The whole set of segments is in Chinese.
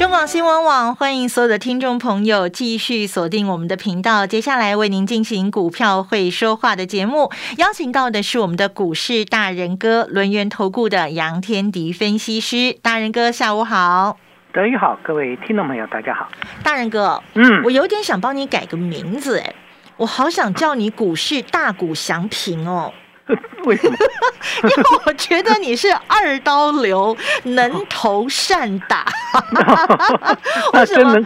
中广新闻网欢迎所有的听众朋友继续锁定我们的频道。接下来为您进行股票会说话的节目，邀请到的是我们的股市大人哥轮源投顾的杨天迪分析师。大人哥，下午好。德语好，各位听众朋友，大家好。大人哥，嗯我有点想帮你改个名字，哎，我好想叫你股市大股祥平哦。为什么？因为我觉得你是二刀流，能投善打。为什么？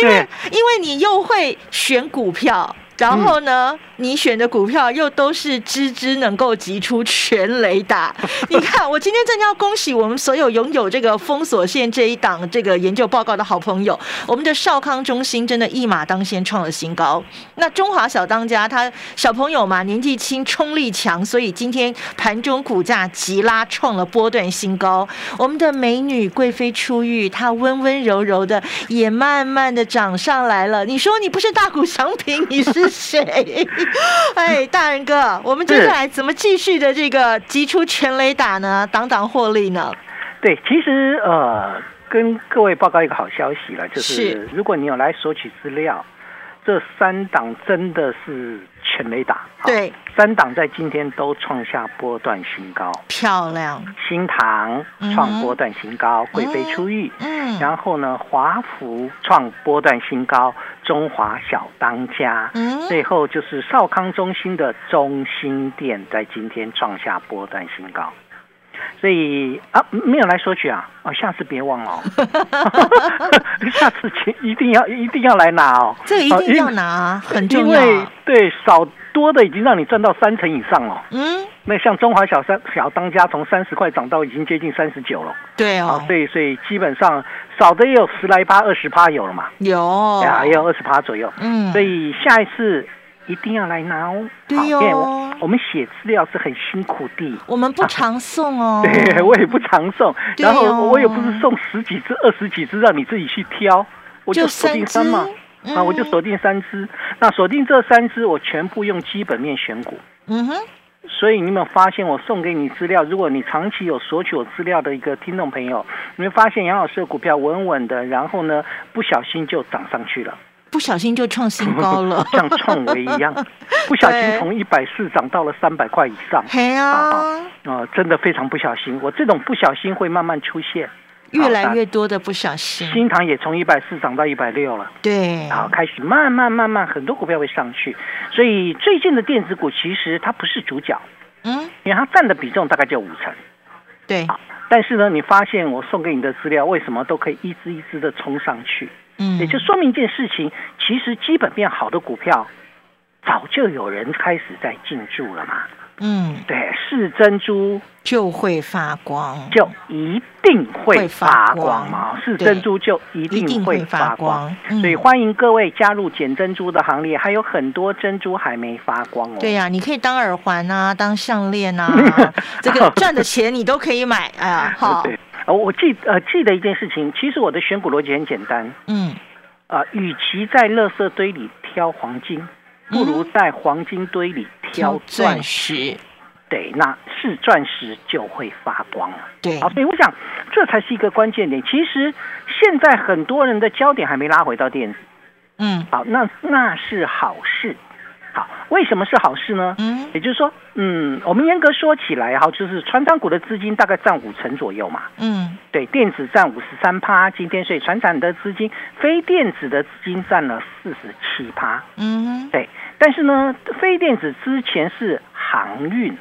因为，因为你又会选股票，然后呢，你选的股票又都是只只能够击出全雷达。你看，我今天真的要恭喜我们所有拥有这个封锁线这一档这个研究报告的好朋友，我们的少康中心真的一马当先创了新高。那中华小当家他小朋友嘛，年纪轻，冲力强，所以今天盘中股价急拉创了波段新高。我们的美女贵妃出狱，她温温柔柔的，也慢慢的涨上来了。你说你不是大股祥平，你是 谁？哎，大人哥，我们接下来怎么继续的这个击出全雷打呢？挡挡获利呢？对，其实呃，跟各位报告一个好消息了，就是是如果你有来索取资料，这三档真的是全雷打。好，对，三档在今天都创下波段新高，漂亮，新塘创波段新高，贵妃出狱。嗯，然后呢，华福创波段新高，中华小当家，嗯。最后就是少康中心的中心店在今天创下波段新高，所以啊，没有来索取啊，哦，下次别忘了哦，下次请一定要一定要来拿哦，这个一定要哦拿，很因重因为。对少多的已经让你赚到三成以上了。嗯，那像中华小三小当家从三十块涨到已经接近三十九了，啊，对哦，所以所以基本上少的也有十来趴、二十趴有了嘛，有。对，啊，也有二十趴左右。哦嗯，所以下一次一定要来拿哦。好对哦我我们写资料是很辛苦的。我们不常送哦。对，我也不常送，对然后哦我也不是送十几只、二十几只让你自己去挑，我就锁定三三嘛，只啊，我就嗯锁定三只。那锁定这三只，我全部用基本面选股。嗯哼，所以你有没有发现，我送给你资料？如果你长期有索取我资料的一个听众朋友，你会发现杨老师的股票稳稳的，然后呢，不小心就涨上去了。不小心就创新高了。像创维一样，不小心从一百四涨到了三百块以上，嘿啊，呃，真的非常不小心。我这种不小心会慢慢出现，越来越多的不小心。新塘也从一百四涨到一百六了，对，然后开始慢慢慢慢很多股票会上去，所以最近的电子股其实它不是主角，嗯，因为它占的比重大概就五成。对，好，但是呢，你发现我送给你的资料为什么都可以一只一只的冲上去？嗯，也就说明一件事情，其实基本面好的股票，早就有人开始在进驻了嘛。嗯，对，是珍珠就会发光，就一定会会发发光光嘛，是珍珠就一一定定会会发发光。所以欢迎各位加入捡珍珠的行列，还有很多珍珠还没发光哦。对呀、你可以当耳环啊，当项链啊，这个赚的钱你都可以买。哎呀，好，对，呃，我记呃记得一件事情，其实我的选股逻辑很简单，嗯，啊，与其在垃圾堆里挑黄金，不如在黄金堆里挑挑钻。石，对，那是钻石就会发光了。对好，，所以我想这才是一个关键点。其实现在很多人的焦点还没拉回到电子，嗯好，那那是好事。好，为什么是好事呢？嗯，也就是说，嗯，我们严格说起来，哈，就是船长股的资金大概占五成左右嘛。嗯，对，电子占五十三趴，今天所以船长的资金，非电子的资金占了四十七趴。嗯哼，对，但是呢，非电子之前是航运，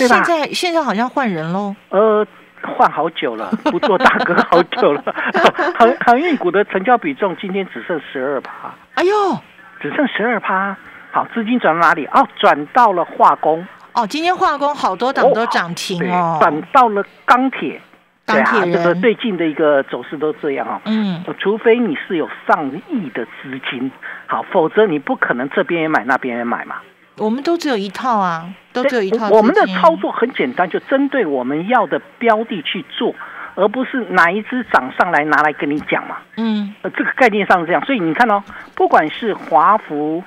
对吧现？在现在好像换人喽，呃，换好久了，不做大哥好久了。航航运股的成交比重今天只剩十二趴，哎呦，只剩十二趴。好，资金转到哪里？哦，转到了化工，哦，今天化工好多档都涨停对，哦，转到了钢铁，钢铁这个，最近的一个走势都这样啊。嗯，呃除非你是有上亿的资金，好，否则你不可能这边也买那边也买嘛。我们都只有一套啊，都只有一套我我们的操作很简单，就针对我们要的标的去做，而不是哪一只涨上来拿来跟你讲嘛。嗯呃，这个概念上是这样，所以你看哦，不管是华福、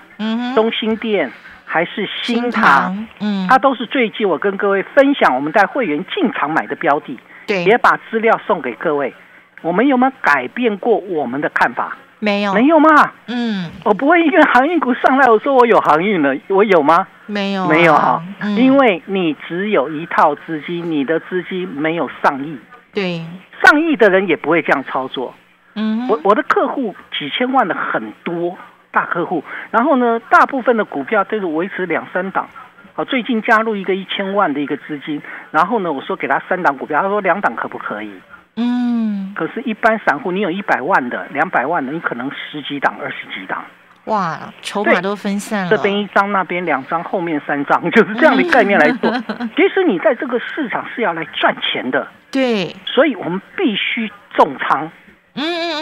中兴电还是新塘，嗯，它都是最近我跟各位分享我们在会员进场买的标的，对，也把资料送给各位。我们有没有改变过我们的看法？没有，没有嘛？嗯，我不会因为航运股上来，我说我有航运了，我有吗？没有啊，没有哈，嗯因为你只有一套资金，你的资金没有上亿，对，上亿的人也不会这样操作。嗯，我我的客户几千万的很多大客户，然后呢，大部分的股票都是维持两三档。好，最近加入一个一千万的一个资金，然后呢，我说给他三档股票，他说两档可不可以？嗯，可是，一般散户你有一百万的、两百万的，你可能十几档、二十几档，哇，筹码都分散了，这边一张，那边两张，后面三张，就是这样的概念来做。其实你在这个市场是要来赚钱的，对，所以我们必须重仓。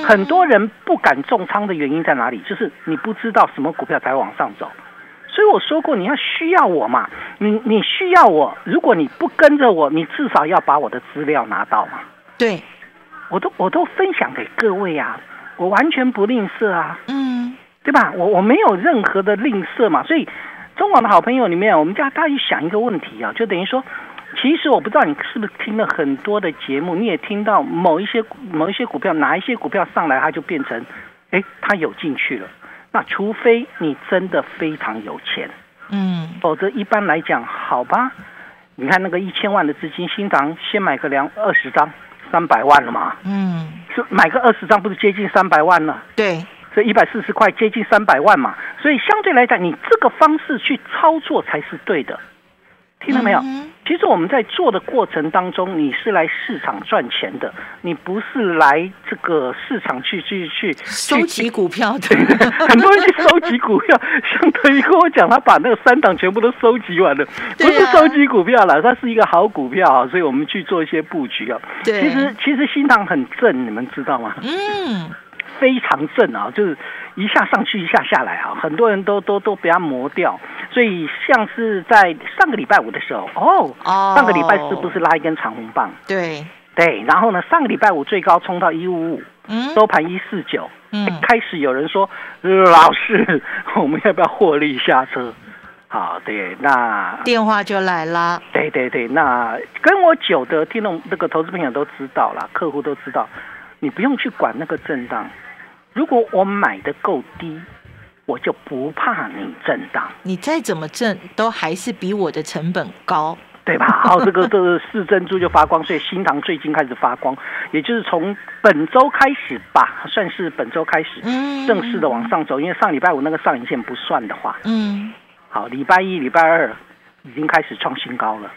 很多人不敢重仓的原因在哪里？就是你不知道什么股票才往上走。所以我说过，你要需要我嘛，你你需要我，如果你不跟着我，你至少要把我的资料拿到嘛。对，我都我都分享给各位啊，我完全不吝啬啊。嗯对吧？我我没有任何的吝啬嘛，所以中广的好朋友里面，我们家大家想一个问题啊，就等于说，其实我不知道你是不是听了很多的节目，你也听到某一些某一些股票，哪一些股票上来，它就变成，哎，它有进去了。那除非你真的非常有钱，嗯，否则一般来讲，好吧，你看那个一千万的资金，新塘先买个两二十张，三百万了嘛，嗯，是买个二十张，不是接近三百万了？对，这一百四十块接近三百万嘛，所以相对来讲，你这个方式去操作才是对的，听到没有？嗯其实我们在做的过程当中，你是来市场赚钱的，你不是来这个市场去去去收集股票的，很多人去收集股票，相当于跟我讲，他把那个三档全部都收集完了，不是收集股票了，它是一个好股票啊，所以我们去做一些布局啊。对其实其实新塘很正，你们知道吗？嗯，非常正啊，就是一下上去一下下来啊，很多人都都都被它磨掉。所以像是在上个礼拜五的时候，哦，哦上个礼拜是不是拉一根长红棒？对，对，然后呢，上个礼拜五最高冲到一五五，嗯收盘一四九。嗯，开始有人说，老师，我们要不要获利下车？好，对，那电话就来了，对对对，那跟我久的听众那个投资朋友都知道了，客户都知道，你不用去管那个震荡。如果我买的够低，我就不怕你震荡，你再怎么震，都还是比我的成本高，对吧？好，这个这个四珍珠就发光，所以新塘最近开始发光，也就是从本周开始吧，算是本周开始嗯，正式的往上走，因为上礼拜五那个上影线不算的话，嗯，好，礼拜一、礼拜二已经开始创新高了，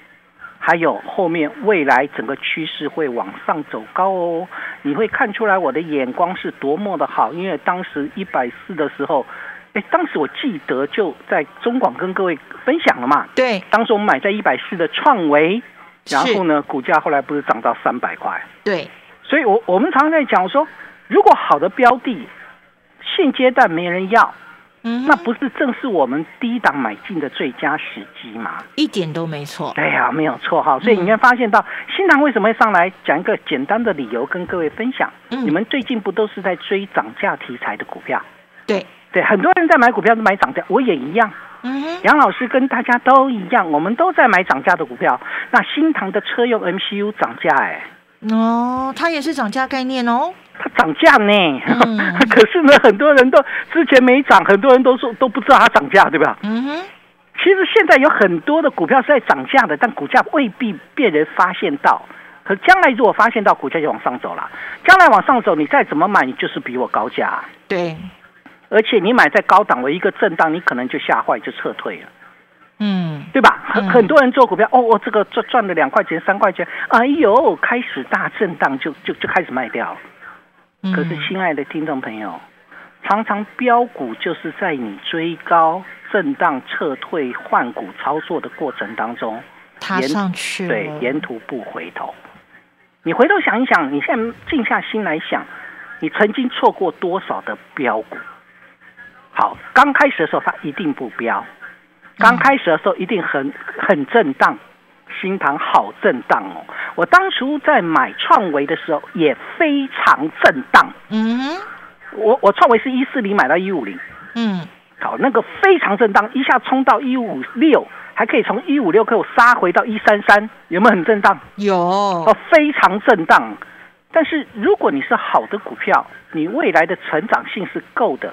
还有后面未来整个趋势会往上走高哦。你会看出来我的眼光是多么的好，因为当时一百四的时候，哎，当时我记得就在中广跟各位分享了嘛。对，当时我们买在一百四的创维，然是后呢，股价后来不是涨到三百块，对，所以我我们常常在讲说，如果好的标的现阶段没人要，嗯，那不是正是我们低档买进的最佳时机吗？一点都没错，对呀、没有错哈。所以你会发现到新塘为什么会上来，讲一个简单的理由跟各位分享。嗯你们最近不都是在追涨价题材的股票？对，对，很多人在买股票都买涨价，我也一样。嗯，杨老师跟大家都一样，我们都在买涨价的股票。那新塘的车用 MCU 涨价，哎，哦，它也是涨价概念哦，它涨价呢。嗯 可是呢，很多人都之前没涨，很多人都说都不知道它涨价，对吧？嗯哼，其实现在有很多的股票是在涨价的，但股价未必被人发现到。可将来如果发现到，股价就往上走了。将来往上走，你再怎么买，你就是比我高价。对，而且你买在高档，我一个震荡，你可能就吓坏，就撤退了，嗯，对吧？很嗯很多人做股票，哦，我这个赚赚了两块钱、三块钱，哎呦，开始大震荡就就就开始卖掉了。嗯可是，亲爱的听众朋友，常常标股就是在你追高、震荡、撤退、换股操作的过程当中，踏上去了，对，沿途不回头。你回头想一想，你现在静下心来想，你曾经错过多少的标股？好，刚开始的时候它一定不标，刚开始的时候一定很很震荡，新塘好震荡哦。我当初在买创维的时候也非常震荡，嗯我我创维是一四零买到一五零，嗯，好，那个非常震荡，一下冲到一五六，还可以从一五六给我杀回到一三三，有没有很震荡？有哦，非常震荡。但是如果你是好的股票，你未来的成长性是够的，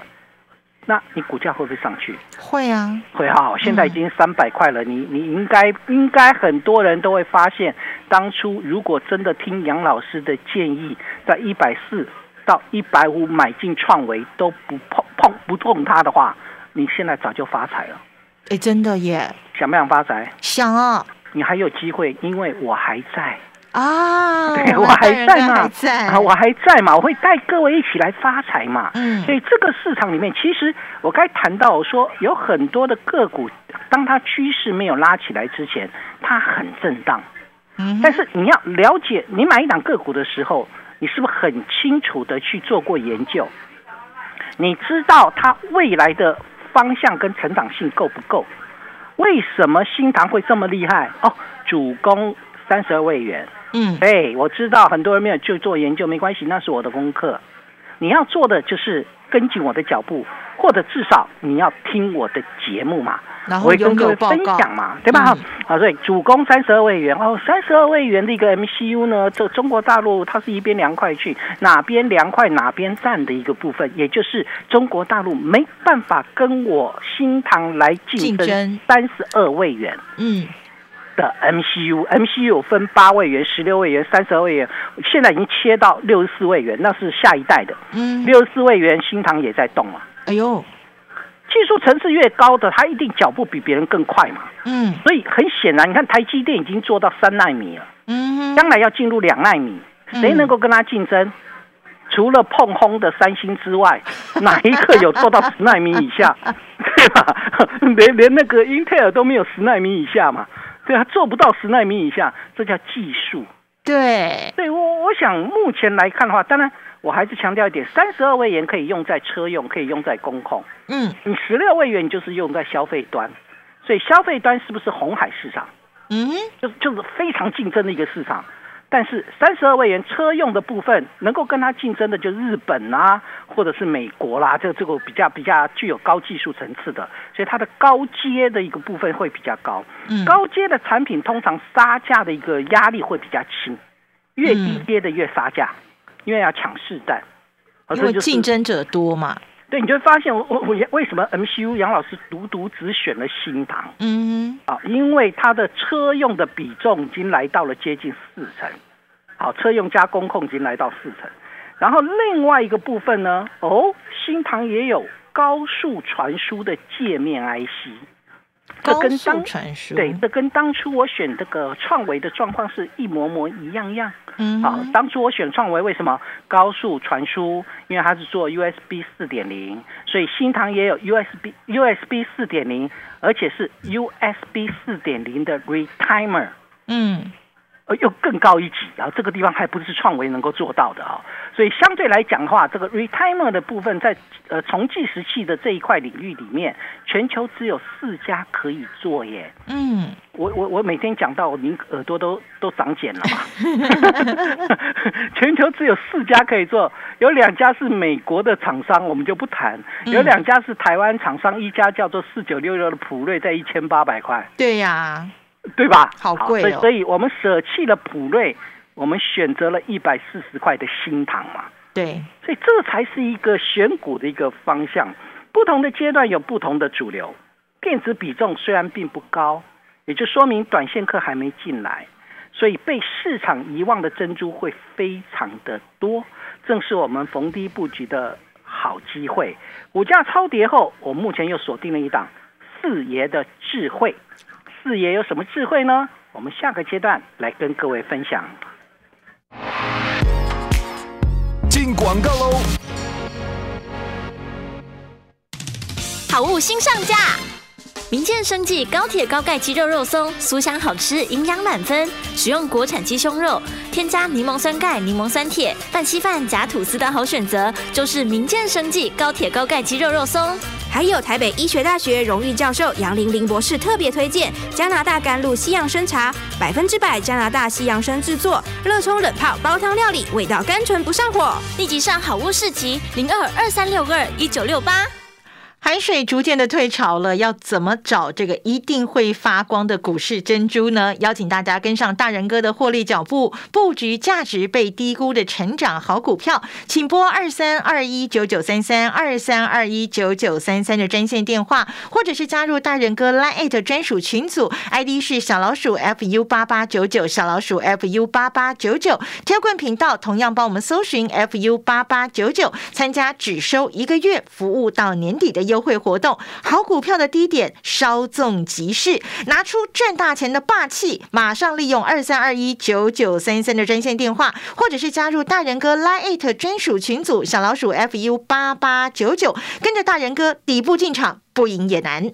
那你股价会不会上去？会啊，会哈，现在已经三百块了，你你应该应该很多人都会发现，当初如果真的听杨老师的建议，在一百四到一百五买进创维都不碰碰不碰它的话，你现在早就发财了。哎，真的耶，想不想发财？想啊你还有机会，因为我还在。啊，对，我还在嘛，还在啊，我还在嘛，我会带各位一起来发财嘛。嗯所以这个市场里面，其实我该谈到我说有很多的个股，当它趋势没有拉起来之前，它很震荡。嗯但是你要了解，你买一档个股的时候，你是不是很清楚的去做过研究？你知道它未来的方向跟成长性够不够？为什么新塘会这么厉害？哦，主攻三十二位元。嗯哎，我知道很多人没有去做研究，没关系，那是我的功课。你要做的就是跟紧我的脚步，或者至少你要听我的节目嘛，然后我会跟各位分享嘛，对吧？嗯好，所以主攻三十二位元哦，三十二位元的一个 MCU 呢，这中国大陆它是一边凉快去，哪边凉快哪边站的一个部分，也就是中国大陆没办法跟我新塘来竞争三十二位元。嗯的 MCU，MCU 有分八位元、十六位元、三十二位元，现在已经切到六十四位元，那是下一代的。嗯，六十四位元，新塘也在动嘛。哎呦，技术层次越高的，它一定脚步比别人更快嘛。嗯所以很显然，你看台积电已经做到三纳米了，嗯将来要进入两纳米，谁能够跟它竞争？除了碰轰的三星之外，哪一个有做到十纳米以下？对吧？连连那个英特尔都没有十纳米以下嘛，对它，做不到十纳米以下，这叫技术。对，对我，我想目前来看的话，当然我还是强调一点，三十二位元可以用在车用，可以用在工控，嗯你十六位元就是用在消费端，所以消费端是不是红海市场？嗯就是就是非常竞争的一个市场。但是三十二位元车用的部分，能够跟它竞争的就日本啦、或者是美国啦，这这个比较比较具有高技术层次的，所以它的高阶的一个部分会比较高。嗯，高阶的产品通常杀价的一个压力会比较轻，越低阶的越杀价，因为要抢市占。因为竞争者多嘛，对，你就会发现我我我为什么 MCU 杨老师独独只选了新唐嗯啊？因为它的车用的比重已经来到了接近四成，好，车用加工控已经来到四成。然后另外一个部分呢，哦，新唐也有高速传输的界面 IC，这跟当传输，对，这跟当初我选这个创维的状况是一模模一样样。嗯好，当初我选创维为什么高速传输？因为它是做 USB 四点零，所以新唐也有 USB USB 四点零，而且是 USB 四点零的 retimer。嗯呃，又更高一级，然后这个地方还不是创维能够做到的啊、所以相对来讲的话，这个 retimer 的部分在呃重计时器的这一块领域里面，全球只有四家可以做耶。嗯，我我我每天讲到，您耳朵都都长茧了嘛？全球只有四家可以做，有两家是美国的厂商，我们就不谈；嗯。有两家是台湾厂商，一家叫做四九六六的普瑞，在一千八百块，对呀，对吧？好贵哦所以所以我们舍弃了普瑞，我们选择了一百四十块的新唐嘛。对，所以这才是一个选股的一个方向。不同的阶段有不同的主流，电子比重虽然并不高，也就说明短线客还没进来，所以被市场遗忘的珍珠会非常的多，正是我们逢低布局的好机会。股价超跌后，我目前又锁定了一档四爷的智慧。四爷有什么智慧呢？我们下个阶段来跟各位分享。进广告喽！好物新上架，民健生技高铁高钙鸡肉肉松，酥香好吃，营养满分。使用国产鸡胸肉，添加柠檬酸钙、柠檬酸铁，拌稀饭夹吐司的好选择，就是民健生技高铁高钙鸡肉肉松。还有台北医学大学荣誉教授杨玲玲博士特别推荐加拿大甘露西洋参茶，百分之百加拿大西洋参制作，热冲冷泡煲汤料理，味道甘醇不上火。立即上好物市集零二二三六二一九六八。海水逐渐的退潮了，要怎么找这个一定会发光的股市珍珠呢？邀请大家跟上大人哥的获利脚步，布局价值被低估的成长好股票，请拨二三二一九九三三二三二一九九三三的专线电话，或者是加入大人哥 Line 专属群组，ID 是小老鼠 fu 八八九九小老鼠 fu 八八九九，天棍频道同样帮我们搜寻 fu 八八九九，参加只收一个月，服务到年底的。优惠活动，好股票的低点稍纵即逝，拿出赚大钱的霸气，马上利用二三二一九九三三的专线电话，或者是加入大人哥 Line It 专属群组小老鼠 fu 八八九九，跟着大人哥底部进场，不赢也难。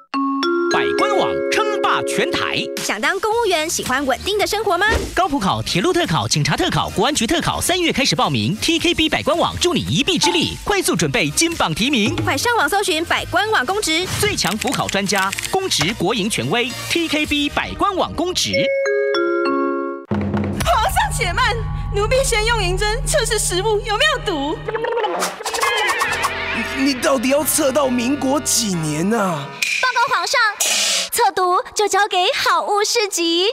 百官网称霸全台，想当公务员，喜欢稳定的生活吗？高普考、铁路特考、警察特考、国安局特考，三月开始报名。TKB 百官网助你一臂之力，快速准备金榜题名。快上网搜寻百官网公职，最强辅考专家，公职国营权威。TKB 百官网公职。皇上且慢，奴婢先用银针测试食物有没有毒。你到底要测到民国几年呐？报告？皇上，测毒就交给好物市集。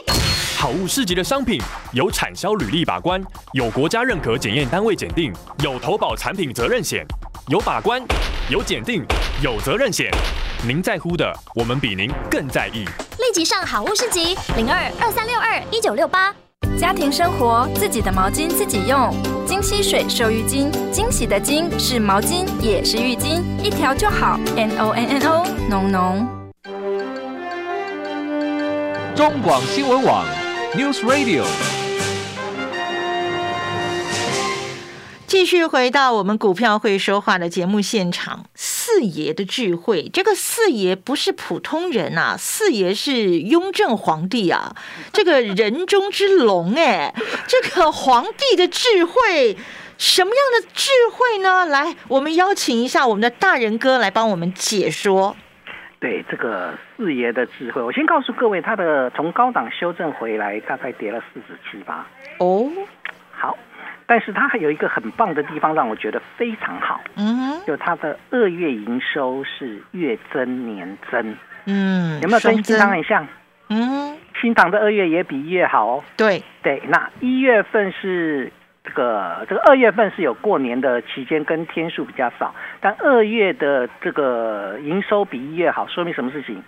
好物市集的商品有产销履历把关，有国家认可检验单位检定，有投保产品责任险，有把关，有检定，有责任险。您在乎的，我们比您更在意。立即上好物市集零二二三六二一九六八。家庭生活，自己的毛巾自己用。金溪水瘦浴巾，惊喜的“惊”是毛巾，也是浴巾，一条就好。N O N N O，浓浓。中广新闻网，News Radio。继续回到我们股票会说话的节目现场，四爷的智慧，这个四爷不是普通人啊，四爷是雍正皇帝啊，这个人中之龙哎，这个皇帝的智慧，什么样的智慧呢？来，我们邀请一下我们的大人哥来帮我们解说。对这个四爷的智慧，我先告诉各位，他的从高档修正回来，大概跌了四十七八。哦，好，但是它还有一个很棒的地方，让我觉得非常好。嗯，就它的二月营收是月增年增。嗯，有没有跟新塘很像？嗯，新塘的二月也比一月好哦。对对，那一月份是。这个这个二月份是有过年的期间，跟天数比较少，但二月的这个营收比一月好，说明什么事情？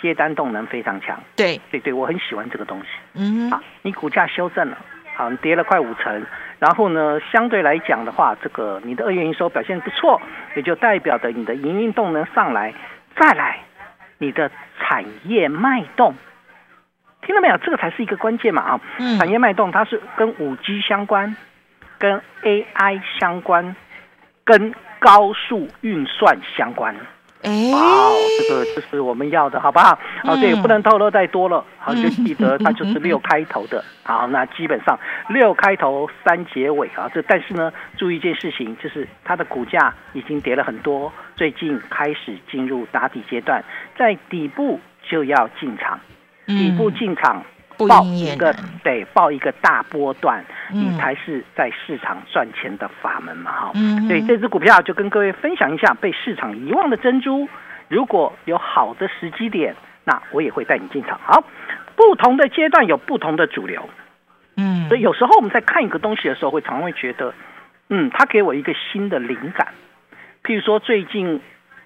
接单动能非常强。对对对，我很喜欢这个东西。嗯，好，你股价修正了，好，你跌了快五成，然后呢，相对来讲的话，这个你的二月营收表现不错，也就代表的你的营运动能上来，再来你的产业脉动，听到没有？这个才是一个关键嘛啊！嗯产业脉动它是跟五 G 相关。跟 AI 相关，跟高速运算相关。哎，哇，这个就是我们要的，好不好？好，对，不能透露太多了。好，就记得它就是六开头的。好，那基本上六开头三结尾啊。这但是呢，注意一件事情，就是它的股价已经跌了很多，最近开始进入打底阶段，在底部就要进场，底部进场。报一个对，报一个大波段，你才是在市场赚钱的法门嘛，哈。对，这只股票就跟各位分享一下，被市场遗忘的珍珠。如果有好的时机点，那我也会带你进场。好，不同的阶段有不同的主流，嗯，所以有时候我们在看一个东西的时候，会常会觉得，嗯，它给我一个新的灵感。譬如说，最近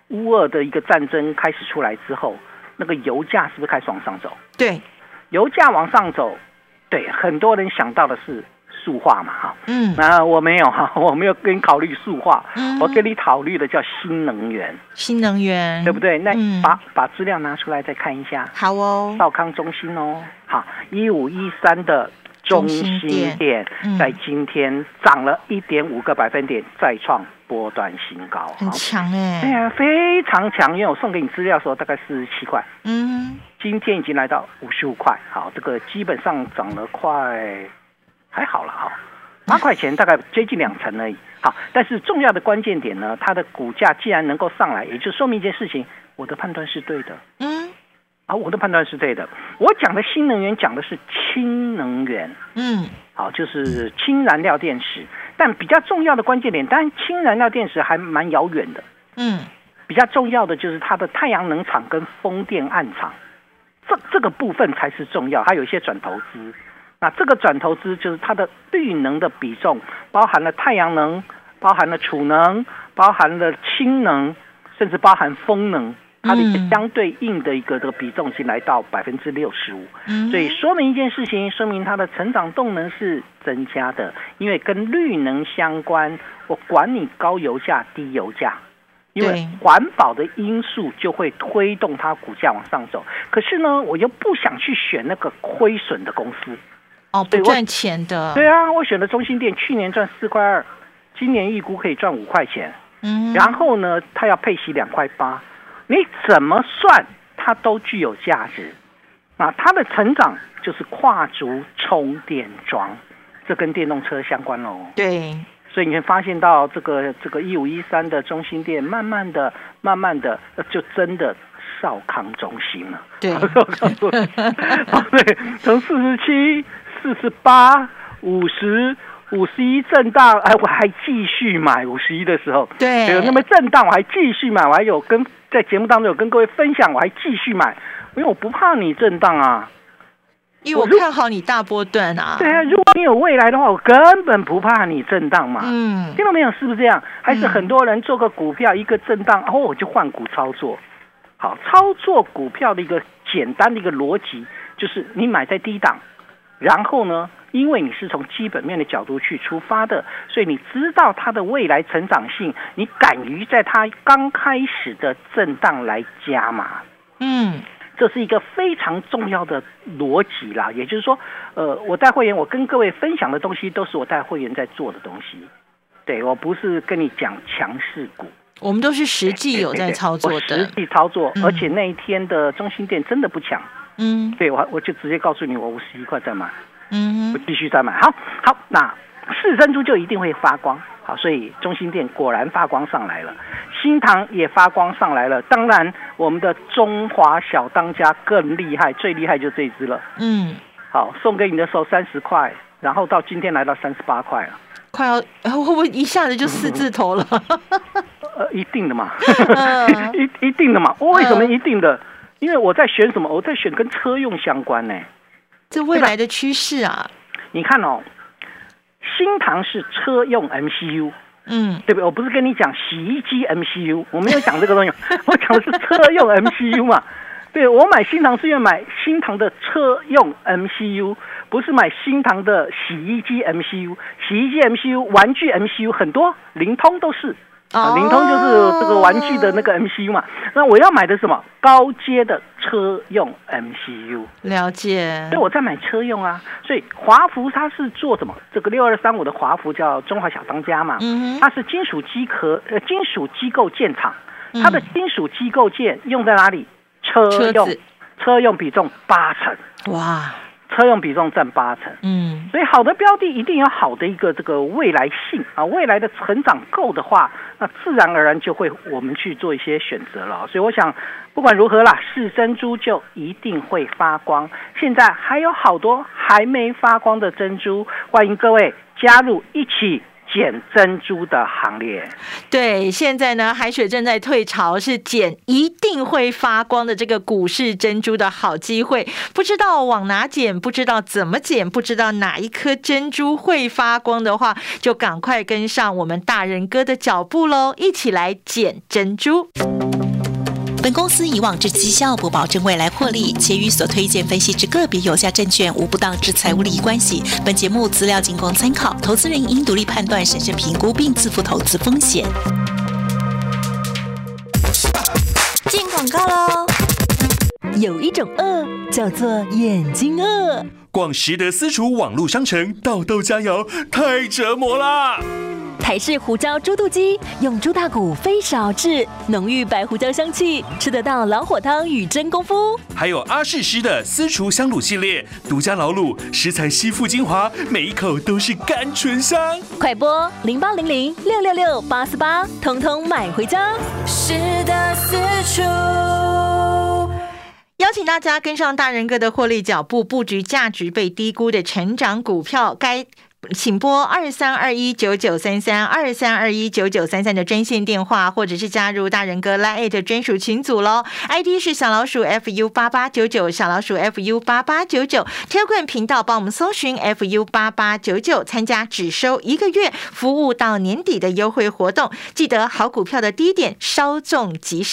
乌俄的一个战争开始出来之后。那个油价是不是开始往上走？对，油价往上走，对，很多人想到的是塑化嘛，哈，嗯。那我没有哈，我没有跟你考虑塑化，嗯。我跟你考虑的叫新能源，新能源，对不对？那嗯。把把资料拿出来再看一下，好哦，少康中心哦，好，一五一三的中中心心店。店嗯。在今天涨了一点五个百分点，再创波段新高，很好强哎、对啊，非常强，因为我送给你资料的时候大概四十七块，嗯，今天已经来到五十五块，好，这个基本上涨了快还好了哈，八块钱大概接近两成而已。好，但是重要的关键点呢，它的股价既然能够上来，也就说明一件事情，我的判断是对的。嗯啊，我的判断是对的。我讲的新能源讲的是氢能源，嗯，好，就是氢燃料电池。但比较重要的关键点，当然氢燃料电池还蛮遥远的。嗯，比较重要的就是它的太阳能厂跟风电暗厂，这这个部分才是重要。还有一些转投资，那这个转投资就是它的绿能的比重，包含了太阳能，包含了储能，包含了氢能，甚至包含风能。它的一个嗯相对应的一个这个比重已经来到百分之六十五，嗯所以说明一件事情，说明它的成长动能是增加的，因为跟绿能相关，我管你高油价低油价，因为对环保的因素就会推动它股价往上走。可是呢，我又不想去选那个亏损的公司。哦，不赚钱的，对啊，我选了中心店，去年赚四块二，今年预估可以赚五块钱。嗯，然后呢，它要配息两块八，你怎么算它都具有价值。啊，它的成长就是跨足充电桩，这跟电动车相关喽。对，所以你会发现到这个这个一五一三的中心店，慢慢的、慢慢的，呃就真的少康中心了。对少康中心，哦 对，从四十七、四十八、五十。五十一震荡，哎，我还继续买五十一的时候，对有那么震荡，我还继续买，我还有跟在节目当中有跟各位分享，我还继续买，因为我不怕你震荡啊。因为我看好你大波段啊，对啊，如果你有未来的话，我根本不怕你震荡嘛。嗯，听到没有？是不是这样？还是很多人做个股票一个震荡，哦，我就换股操作。好，操作股票的一个简单的一个逻辑，就是你买在低档，然后呢，因为你是从基本面的角度去出发的，所以你知道它的未来成长性，你敢于在它刚开始的震荡来加码。嗯，这是一个非常重要的逻辑啦，也就是说，呃，我带会员，我跟各位分享的东西都是我带会员在做的东西，对我不是跟你讲强势股，我们都是实际有在操作我实，际操作，嗯。而且那一天的中心店真的不强，嗯。对我我就直接告诉你，我五十一块在买，嗯我继续再买，好好，那四珍珠就一定会发光，好，所以中心店果然发光上来了，新塘也发光上来了，当然我们的中华小当家更厉害，最厉害就这一只了。嗯，好，送给你的时候三十块，然后到今天来到三十八块了，快要会不会一下子就四字头了？呃，一定的嘛，嗯一一定的嘛。为什么一定的？因为我在选什么？我在选跟车用相关呢。这未来的趋势啊，你看哦，新唐是车用 MCU，嗯对不对？我不是跟你讲洗衣机 MCU，我没有讲这个东西，我讲的是车用 MCU 嘛。对，我买新唐是因为买新唐的车用 MCU，不是买新唐的洗衣机 MCU。洗衣机 MCU、玩具 MCU 很多，灵通都是。啊，灵通就是这个玩具的那个 MCU 嘛。那我要买的什么？高阶的车用 MCU。了解所以，我在买车用啊。所以华孚它是做什么？这个六二三五的华孚叫中华小当家嘛，嗯哼它是金属机壳呃金属机构件厂，嗯它的金属机构件用在哪里？车用车车用比重八成，哇，车用比重占八成。嗯所以好的标的一定有好的一个这个未来性啊，未来的成长够的话，那自然而然就会我们去做一些选择了。所以我想，不管如何啦，是珍珠就一定会发光。现在还有好多还没发光的珍珠，欢迎各位加入一起捡珍珠的行列。对，现在呢，海水正在退潮，是捡一定会发光的这个股市珍珠的好机会。不知道往哪捡，不知道怎么捡，不知道哪一颗珍珠会发光的话，就赶快跟上我们大人哥的脚步喽，一起来捡珍珠。本公司以往之绩效不保证未来获利，且与所推荐分析之个别有价证券无不当之财务利益关系。本节目资料仅供参考，投资人应独立判断、审慎评估并自负投资风险。进广告喽！有一种饿叫做眼睛饿，逛实德私厨网络商城，道道佳肴太折磨啦！台式胡椒猪肚鸡，用猪大骨飞勺制，浓郁白胡椒香气，吃得到老火汤与真功夫。还有阿氏师的私厨香卤系列，独家老卤，食材吸附精华，每一口都是甘醇香。快播零八零零六六六八四八，通通买回家。是的，私厨。邀请大家跟上大人哥的获利脚步，布局价值被低估的成长股票。该请拨二三二一九九三三二三二一九九三三的专线电话，或者是加入大人哥 Line 专属群组喽。ID 是小老鼠 fu 八八九九，小老鼠 fu 八八九九。Telegram 频道帮我们搜寻 fu 八八九九，参加只收一个月，服务到年底的优惠活动。记得好股票的低点，稍纵即逝。